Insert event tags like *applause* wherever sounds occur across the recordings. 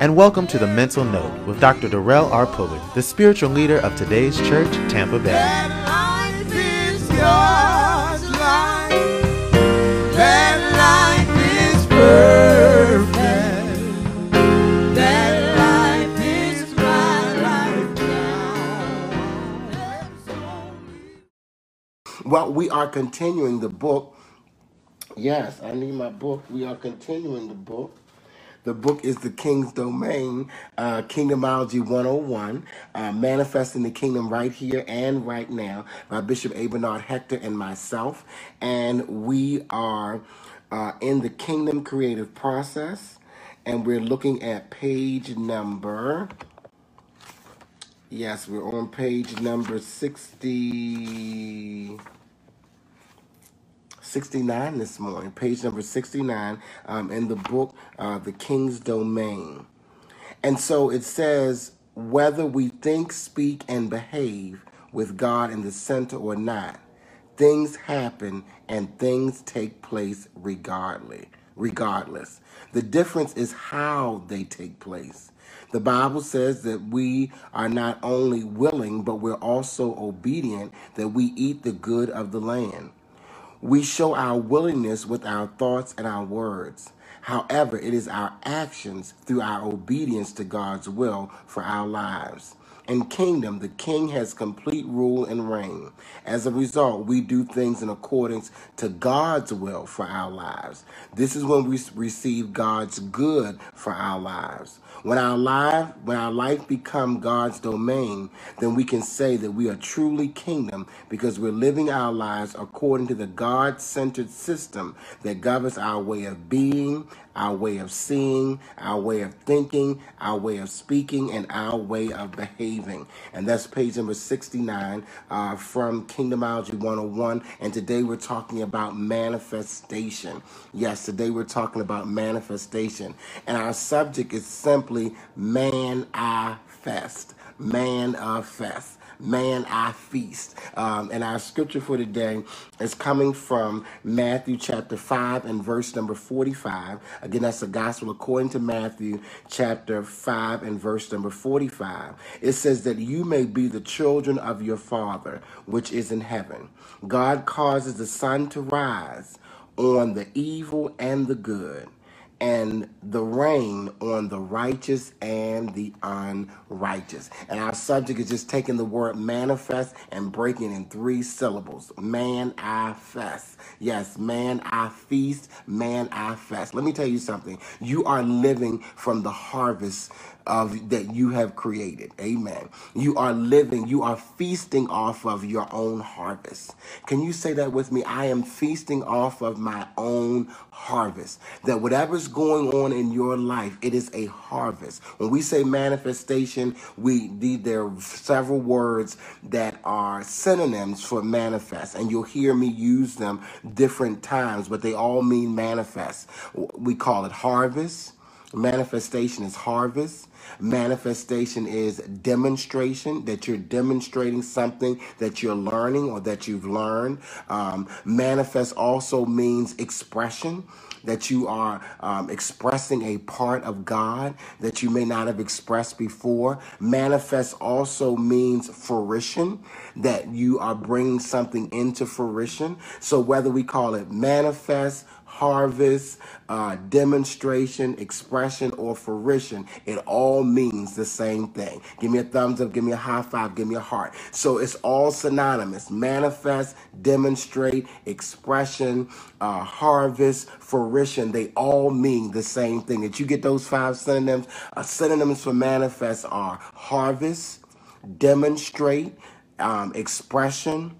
Good morning, and welcome to the Mental Note with Dr. Darrell R. Pulley, the spiritual leader of today's church, Tampa Bay. That life is God's life. That life is perfect. That life is my life now. Well, we are continuing the book. Yes, I need my book. We are continuing the book. The book is The King's Domain, uh, Kingdomology 101, uh, Manifesting the Kingdom Right Here and Right Now by Bishop Abernard Hector and myself. And we are uh, in the Kingdom Creative Process, and we're looking at page number, yes, we're on page number 60. 69 this morning, page number 69 um, in the book, uh, The King's Domain. And so it says, whether we think, speak, and behave with God in the center or not, things happen and things take place regardless. Regardless, the difference is how they take place. The Bible says that we are not only willing, but we're also obedient, that we eat the good of the land. We show our willingness with our thoughts and our words. However, it is our actions through our obedience to God's will for our lives. In kingdom, the king has complete rule and reign. As a result, we do things in accordance to God's will for our lives. This is when we receive God's good for our lives. When our life, when our life become God's domain, then we can say that we are truly kingdom because we're living our lives according to the God-centered system that governs our way of being, our way of seeing, our way of thinking, our way of speaking, and our way of behaving. And that's page number 69 uh, from Kingdomology 101. And today we're talking about manifestation. Yes, today we're talking about manifestation. And our subject is simply man I fest. Man I feast. Um, and our scripture for today is coming from Matthew chapter 5 and verse number 45. Again, that's the gospel according to Matthew chapter 5 and verse number 45. It says that you may be the children of your Father, which is in heaven. God causes the sun to rise on the evil and the good and the rain on the righteous and the unrighteous. And our subject is just taking the word manifest and breaking in three syllables. Man, I fest. Yes, man, I feast. Man, I fest. Let me tell you something. You are living from the harvest of that you have created. Amen. You are living, you are feasting off of your own harvest. Can you say that with me? I am feasting off of my own harvest. That whatever's going on in your life, it is a harvest. When we say manifestation, we the, there are several words that are synonyms for manifest, and you'll hear me use them different times, but they all mean manifest. We call it harvest. Manifestation is harvest. Manifestation is demonstration, that you're demonstrating something that you're learning or that you've learned. Um, manifest also means expression, that you are um, expressing a part of God that you may not have expressed before. Manifest also means fruition, that you are bringing something into fruition. So whether we call it manifest, harvest, uh, demonstration, expression, or fruition, it all means the same thing. Give me a thumbs up, give me a high five, give me a heart. So it's all synonymous manifest, demonstrate, expression, uh, harvest, fruition. They all mean the same thing. Did you get those five synonyms? Uh, synonyms for manifest are harvest, demonstrate, um, expression,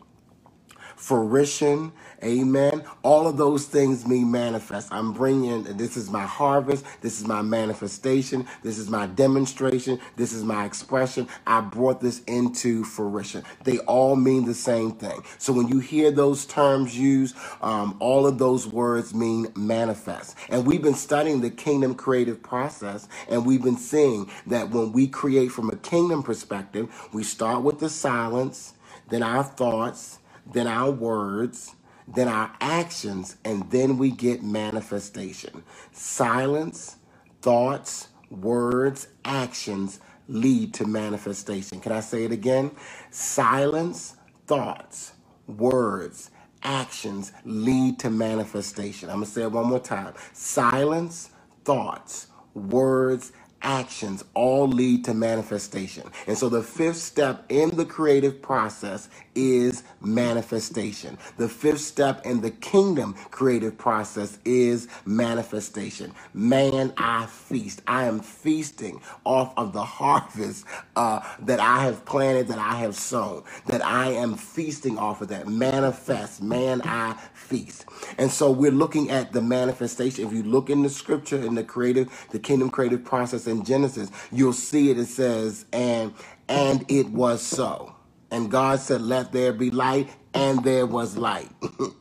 fruition, amen. All of those things mean manifest. I'm bringing, this is my harvest, this is my manifestation, this is my demonstration, this is my expression. I brought this into fruition. They all mean the same thing. So when you hear those terms used, um, all of those words mean manifest. And we've been studying the kingdom creative process, and we've been seeing that when we create from a kingdom perspective, we start with the silence, then our thoughts, then our words, then our actions, and then we get manifestation. Silence, Thoughts, words, actions lead to manifestation. Can I say it again? Silence, thoughts, words, actions lead to manifestation. I'm going to say it one more time. Silence, thoughts, words, actions all lead to manifestation. And so the fifth step in the creative process is manifestation. The fifth step in the kingdom creative process is manifestation. Man, I feast. I am feasting off of the harvest uh, that I have planted, that I have sown, that I am feasting off of that. Manifest. Man, I feast. And so we're looking at the manifestation. If you look in the scripture in the creative, the kingdom creative process in Genesis, you'll see it. It says, and and it was so. And God said, Let there be light, and there was light.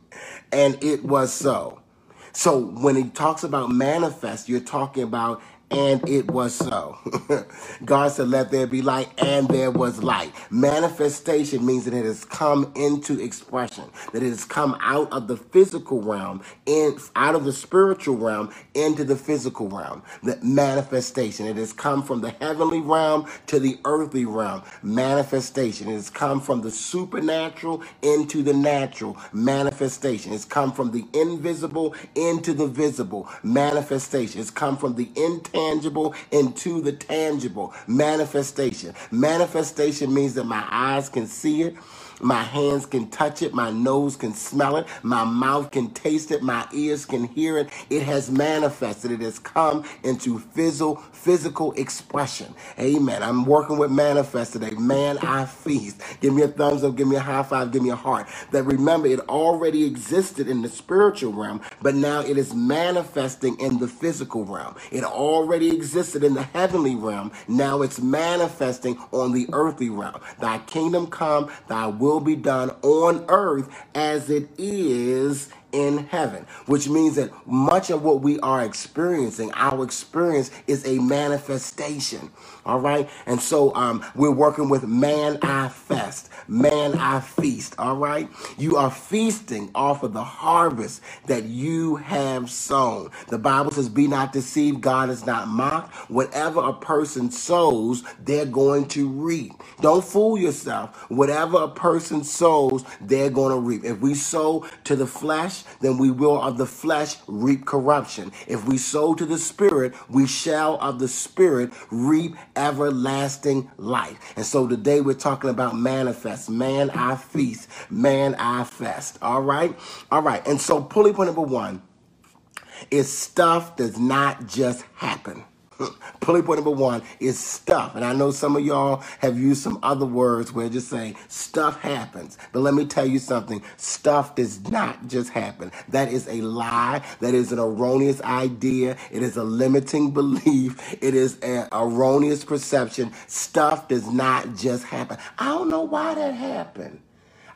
*laughs* and it was so. So when he talks about manifest, you're talking about and it was so. *laughs* God said, Let there be light, and there was light. Manifestation means that it has come into expression, that it has come out of the physical realm, in out of the spiritual realm into the physical realm. That manifestation. It has come from the heavenly realm to the earthly realm. Manifestation. It has come from the supernatural into the natural. Manifestation. It's come from the invisible into the visible. Manifestation. It's come from the intangible into the tangible. Manifestation. Manifestation means that my eyes can see it. My hands can touch it. My nose can smell it. My mouth can taste it. My ears can hear it. It has manifested. It has come into physical, physical expression. Amen. I'm working with manifest today. Man, I feast. Give me a thumbs up. Give me a high five. Give me a heart. That remember, it already existed in the spiritual realm, but now it is manifesting in the physical realm. It already existed in the heavenly realm. Now it's manifesting on the earthly realm. Thy kingdom come, thy will be done on earth as it is in heaven, which means that much of what we are experiencing, our experience is a manifestation. All right. And so um, we're working with man I fest, man I feast. All right. You are feasting off of the harvest that you have sown. The Bible says, Be not deceived, God is not mocked. Whatever a person sows, they're going to reap. Don't fool yourself. Whatever a person sows, they're going to reap. If we sow to the flesh, then we will of the flesh reap corruption. If we sow to the spirit, we shall of the spirit reap everlasting life. And so today we're talking about manifest. Man, I feast. Man, I fest. All right. All right. And so pulley point number one is stuff does not just happen. *laughs* Pulley point number one is stuff. And I know some of y'all have used some other words where just saying stuff happens. But let me tell you something stuff does not just happen. That is a lie. That is an erroneous idea. It is a limiting *laughs* belief. It is an erroneous perception. Stuff does not just happen. I don't know why that happened.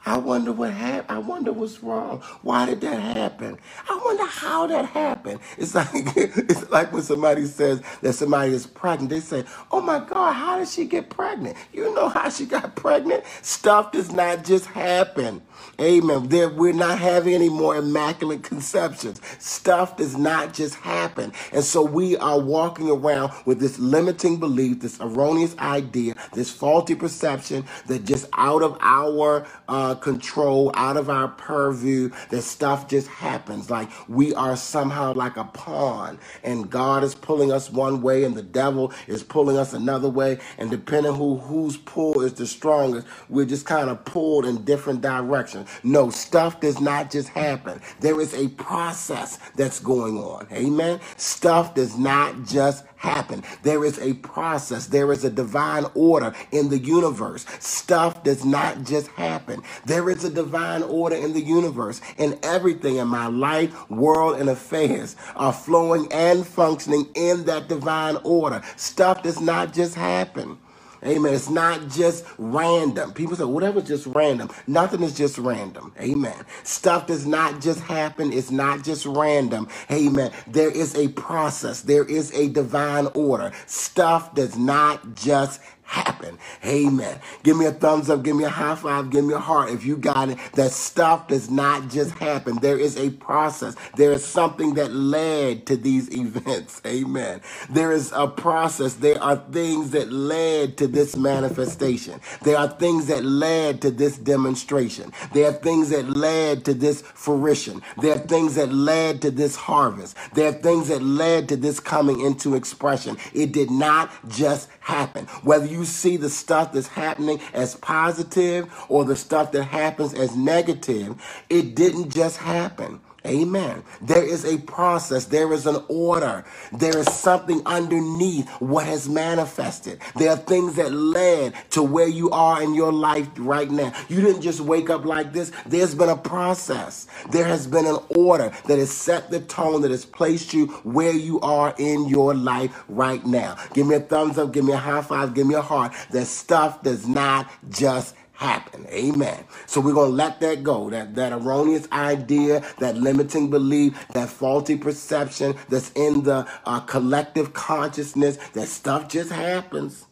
I wonder what happened. I wonder what's wrong. Why did that happen? I wonder how that happened. It's like *laughs* it's like when somebody says that somebody is pregnant. They say, "Oh my God, how did she get pregnant?" You know how she got *laughs* pregnant. Stuff does not just happen. Amen. There, we're not having any more immaculate conceptions. Stuff does not just happen, and so we are walking around with this limiting belief, this erroneous idea, this faulty perception that just out of our uh, Uh, control, out of our purview, that stuff just happens. Like we are somehow like a pawn, and God is pulling us one way, and the devil is pulling us another way, and depending who whose pull is the strongest, we're just kind of pulled in different directions. No, stuff does not just happen. There is a process that's going on. Amen. Stuff does not just happen. There is a process, there is a divine order in the universe. Stuff does not just happen. There is a divine order in the universe, and everything in my life, world, and affairs are flowing and functioning in that divine order. Stuff does not just happen. Amen. It's not just random. People say, whatever's just random. Nothing is just random. Amen. Stuff does not just happen. It's not just random. Amen. There is a process. There is a divine order. Stuff does not just happen. Amen. Give me a thumbs up, give me a high five, give me a heart if you got it. That stuff does not just happen. There is a process. There is something that led to these *laughs* events. Amen. There is a process. There are things that led to this manifestation. There are things that led to this demonstration. There are things that led to this fruition. There are things that led to this harvest. There are things that led to this coming into expression. It did not just happen. Whether you see the stuff that's happening as positive or the stuff that happens as negative, it didn't just happen. Amen. There is a process. There is an order. There is something underneath what has manifested. There are things that led to where you are in your life right now. You didn't just wake up like this. There's been a process. There has been an order that has set the tone, that has placed you where you are in your life right now. Give me a thumbs up. Give me a high five. Give me a heart. That stuff does not just happen. Amen. So we're going to let that go. That, that erroneous idea, that limiting belief, that faulty perception that's in the uh, collective consciousness that stuff just happens.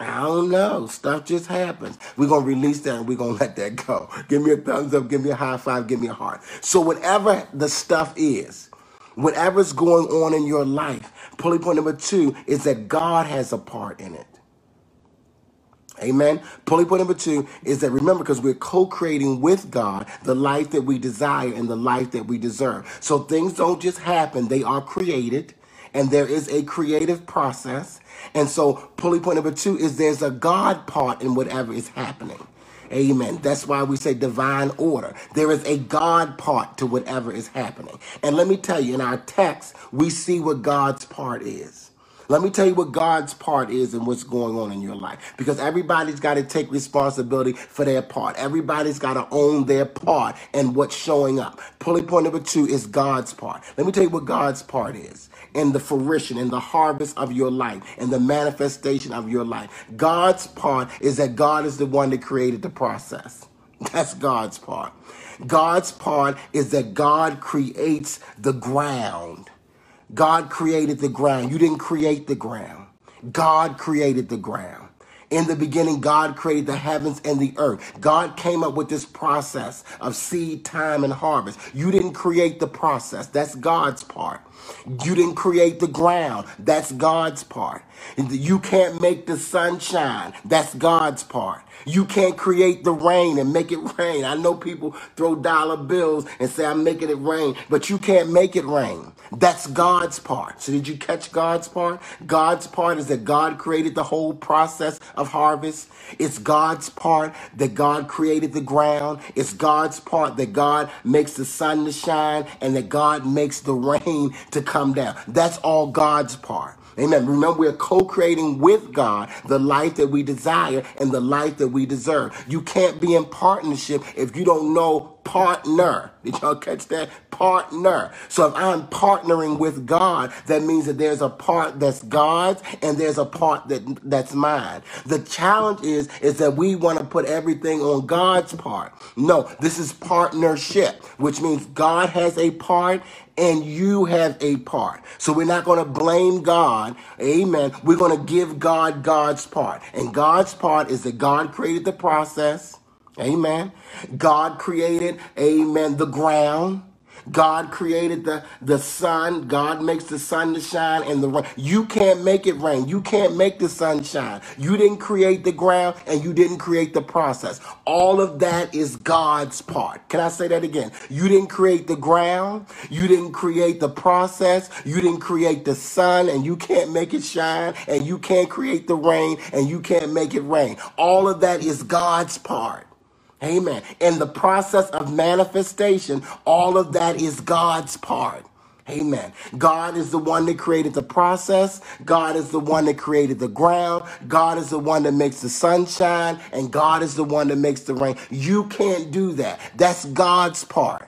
I don't know. Stuff just happens. We're going to release that and we're going *laughs* to let that go. Give me a thumbs up. Give me a high five. Give me a heart. So whatever the stuff is, whatever's going on in your life, pulley point number two is that God has a part in it. Amen. Pulley point number two is that remember, because we're co creating with God the life that we desire and the life that we deserve. So things don't just happen, they are created, and there is a creative process. And so, pulley point number two is there's a God part in whatever is happening. Amen. That's why we say divine order. There is a God part to whatever is happening. And let me tell you, in our text, we see what God's part is. Let me tell you what God's part is and what's going on in your life. Because everybody's got to take responsibility for their part. Everybody's got to own their part and what's showing up. Pulley point number two is God's part. Let me tell you what God's part is in the fruition, in the harvest of your life, in the manifestation of your life. God's part is that God is the one that created the process. *laughs* That's God's part. God's part is that God creates the ground. God created the ground. You didn't create the ground. God created the ground. In the beginning, God created the heavens and the earth. God came up with this process of seed, time, and harvest. You didn't create the process. That's God's part. You didn't create the ground. That's God's part. You can't make the sun shine. That's God's part. You can't create the rain and make it rain. I know people throw dollar bills and say, I'm making it rain, but you can't make it rain. That's God's part. So, did you catch God's part? God's part is that God created the whole process of harvest. It's God's part that God created the ground. It's God's part that God makes the sun to shine and that God makes the rain to come down. That's all God's part. Amen. Remember, we're co creating with God the life that we desire and the life that we deserve. You can't be in partnership if you don't know partner. Did y'all catch that? Partner. So if I'm partnering with God, that means that there's a part that's God's and there's a part that that's mine. The challenge is is that we want to put everything on God's part. No, this is partnership, which means God has a part and you have a part. So we're not going to blame God. Amen. We're going to give God God's part. And God's part is that God created the process. Amen. God created, amen, the ground. God created the, the sun. God makes the sun to shine and the rain. You can't make it rain. You can't make the sun shine. You didn't create the ground and you didn't create the process. All of that is God's part. Can I say that again? You didn't create the ground. You didn't create the process. You didn't create the sun and you can't make it shine and you can't create the rain and you can't make it rain. All of that is God's part. Amen. In the process of manifestation, all of that is God's part. Amen. God is the one that created the process. God is the one that created the ground. God is the one that makes the sunshine. And God is the one that makes the rain. You can't do that. That's God's part.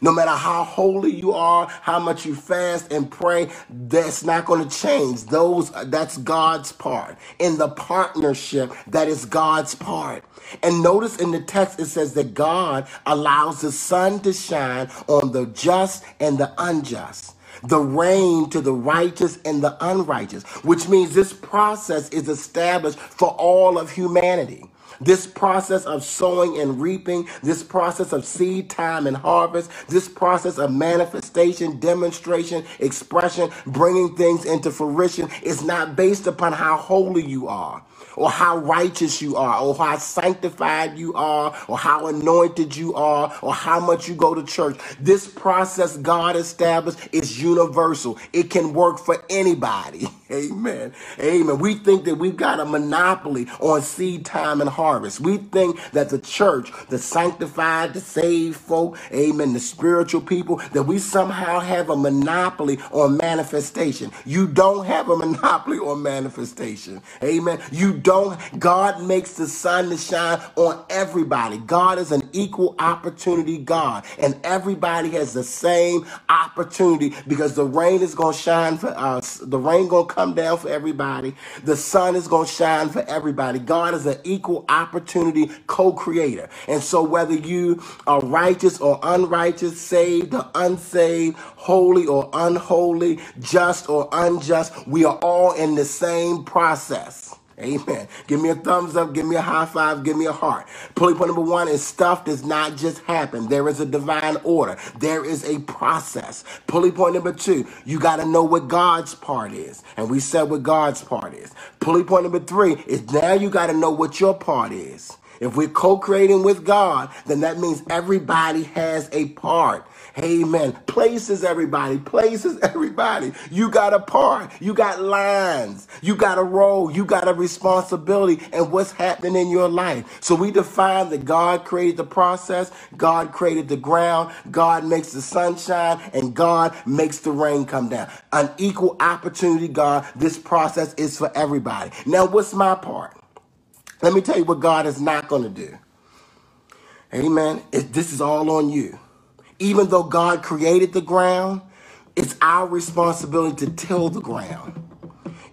No matter how holy you are, how much you fast and pray, that's not going to change. Those that's God's part. In the partnership, that is God's part. And notice in the text it says that God allows the sun to shine on the just and the unjust. the rain to the righteous and the unrighteous, which means this process is established for all of humanity. This process of sowing and reaping, this process of seed time and harvest, this process of manifestation, demonstration, expression, bringing things into fruition is not based upon how holy you are or how righteous you are, or how sanctified you are, or how anointed you are, or how much you go to church. This process God established is universal. It can work for anybody. *laughs* Amen. Amen. We think that we've got a monopoly on seed time and harvest. We think that the church, the sanctified, the saved folk, amen, the spiritual people, that we somehow have a monopoly on manifestation. You don't have a monopoly on manifestation. Amen. You don't, God makes the sun to shine on everybody. God is an equal opportunity God, and everybody has the same opportunity because the rain is going to shine for us. The rain going to come down for everybody. The sun is going to shine for everybody. God is an equal opportunity co-creator. And so whether you are righteous or unrighteous, saved or unsaved, holy or unholy, just or unjust, we are all in the same process. Amen. Give me a thumbs up, give me a high five, give me a heart. Pulley point number one is stuff does not just happen. There is a divine order. There is a process. Pulley point number two, you got to know what God's part is. And we said what God's part is. Pulley point number three is now you got to know what your part is. If we're co-creating with God, then that means everybody has a part. Amen. Places everybody, places *laughs* everybody. You got a part, you got lines, you got a role, you got a responsibility, and what's happening in your life. So we define that God created the process, God created the ground, God makes the sunshine, and God makes the rain come down. An equal opportunity, God. This process is for everybody. Now, what's my part? Let me tell you what God is not going to do. Amen. It, this is all on you. Even though God created the ground, it's our responsibility to till the ground.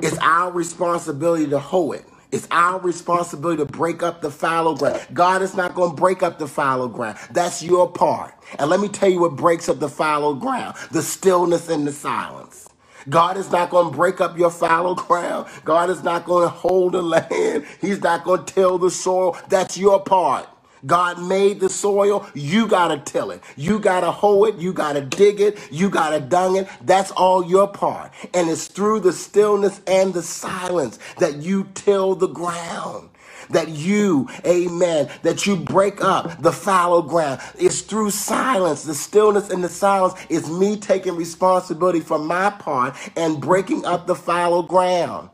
It's our responsibility to hoe it. It's our responsibility to break up the fallow ground. God is not going to break up the fallow ground. That's your part. And let me tell you what breaks up the fallow ground the stillness and the silence. God is not going to break up your fallow ground. God is not going to hold the land. He's not going to till the soil. That's your part. God made the soil. You got to till it. You got to hoe it. You got to dig it. You got to dung it. That's all your part. And it's through the stillness and the silence that you till the ground. That you, amen, that you break up the fallow ground. It's through silence. The stillness and the silence is me taking responsibility for my part and breaking up the fallow ground.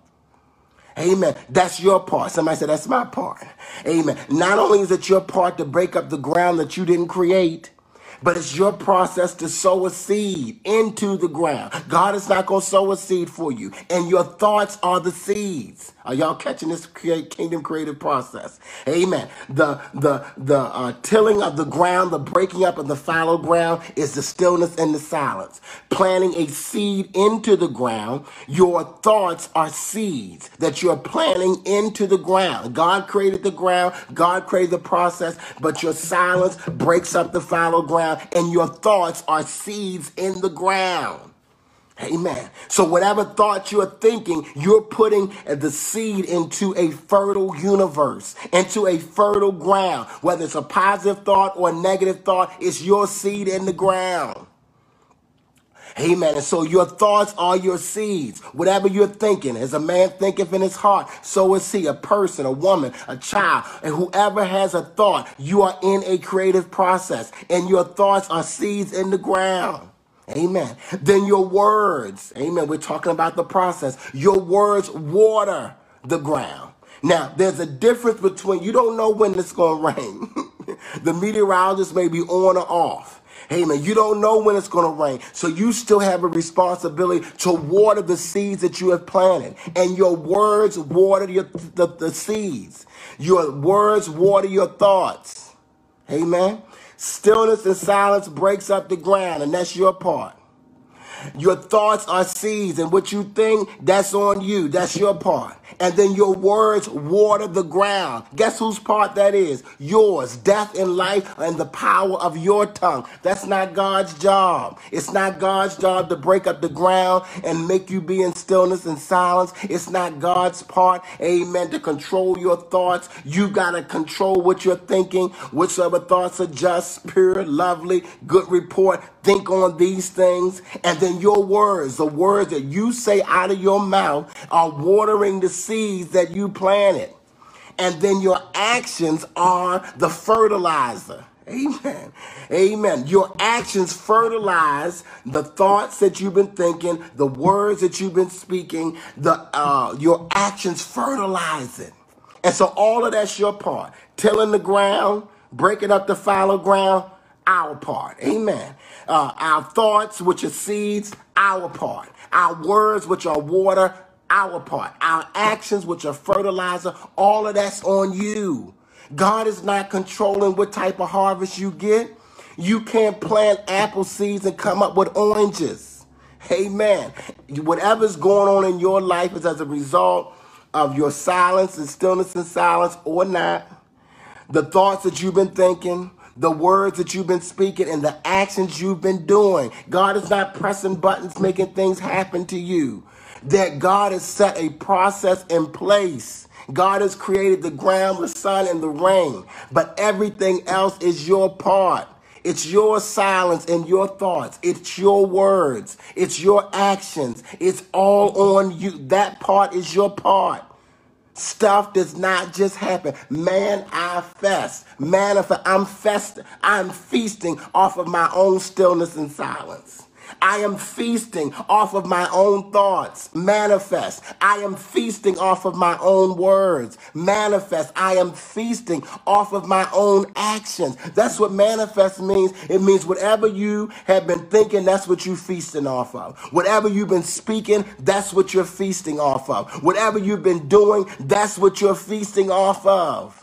Amen. That's your part. Somebody said, That's my part. Amen. Not only is it your part to break up the ground that you didn't create, but it's your process to sow a seed into the ground. God is not going to sow a seed for you, and your thoughts are the seeds. Are y'all catching this create kingdom creative process? Amen. The the the uh, tilling of the ground, the breaking up of the fallow ground is the stillness and the silence. Planting a seed into the ground, your thoughts are seeds that you're planting into the ground. God created the ground, God created the process, but your silence breaks up the fallow ground, and your thoughts are seeds in the ground. Amen. So whatever thoughts you're thinking, you're putting the seed into a fertile universe, into a fertile ground. Whether it's a positive thought or a negative thought, it's your seed in the ground. Amen. And so your thoughts are your seeds. Whatever you're thinking, as a man thinketh in his heart, so is he. A person, a woman, a child, and whoever has a thought, you are in a creative process, and your thoughts are seeds in the ground. Amen. Then your words, amen. We're talking about the process. Your words water the ground. Now, there's a difference between you don't know when it's going to rain. *laughs* the meteorologist may be on or off. Amen. You don't know when it's going to rain. So you still have a responsibility to water the seeds that you have planted. And your words water your, the, the seeds. Your words water your thoughts. Amen. Stillness and silence breaks up the ground, and that's your part. Your thoughts are seeds, and what you think, that's on you. That's your part. And then your words water the ground. Guess whose part that is? Yours. Death and life and the power of your tongue. That's not God's job. It's not God's job to break up the ground and make you be in stillness and silence. It's not God's part, amen, to control your thoughts. You got to control what you're thinking. Whichever thoughts are just, pure, lovely, good report. Think on these things. And then your words, the words that you say out of your mouth, are watering the seeds that you planted. And then your actions are the fertilizer. Amen. Amen. Your actions fertilize the thoughts that you've been thinking, the words that you've been speaking, the uh your actions fertilize it. And so all of that's your part. Tilling the ground, breaking up the fallow ground, our part. Amen. Uh, our thoughts, which are seeds, our part. Our words, which are water, our part. Our actions, which are fertilizer, all of that's on you. God is not controlling what type of harvest you get. You can't plant apple seeds and come up with oranges. Amen. Whatever's going on in your life is as a result of your silence and stillness and silence or not the thoughts that you've been thinking, the words that you've been speaking, and the actions you've been doing. God is not pressing buttons, making things happen to you. That God has set a process in place. God has created the ground, the sun, and the rain, but everything else is your part. It's your silence and your thoughts. It's your words. It's your actions. It's all on you. That part is your part. Stuff does not just happen. Man, I fest. Manifest. I'm fest. I'm feasting off of my own stillness and silence. I am feasting off of my own thoughts. Manifest. I am feasting off of my own words. Manifest. I am feasting off of my own actions. That's what manifest means. It means whatever you have been thinking, that's what you're feasting off of. Whatever you've been speaking, that's what you're feasting off of. Whatever you've been doing, that's what you're feasting off of.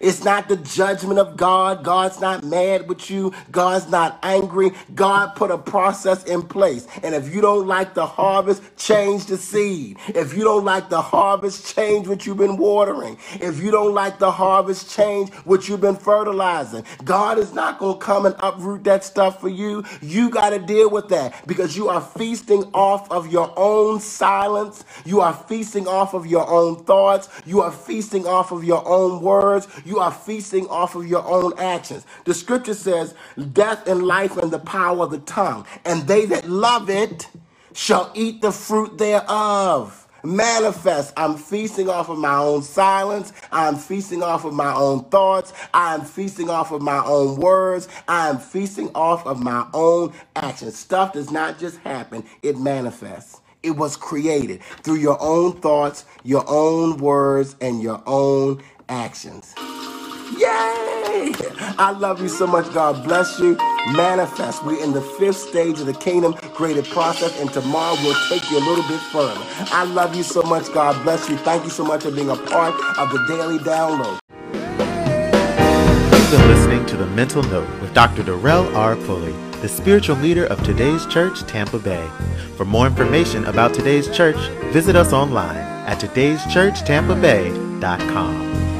It's not the judgment of God. God's not mad with you. God's not angry. God put a process in place. And if you don't like the harvest, change the seed. If you don't like the harvest, change what you've been watering. If you don't like the harvest, change what you've been fertilizing. God is not going to come and uproot that stuff for you. You got to deal with that because you are feasting off of your own silence. You are feasting off of your own thoughts. You are feasting off of your own words. You are feasting off of your own actions. The scripture says, Death and life and the power of the tongue, and they that love it shall eat the fruit thereof. Manifest. I'm feasting off of my own silence. I'm feasting off of my own thoughts. I'm feasting off of my own words. I'm feasting off of my own actions. Stuff does not just happen, it manifests. It was created through your own thoughts, your own words, and your own actions. Yay! I love you so much. God bless you. Manifest. We're in the fifth stage of the kingdom created process, and tomorrow we'll take you a little bit further. I love you so much. God bless you. Thank you so much for being a part of the daily download. You've been listening to The Mental Note with Dr. Darrell R. Pulley, the spiritual leader of today's church, Tampa Bay. For more information about today's church, visit us online at today'schurchtampabay.com.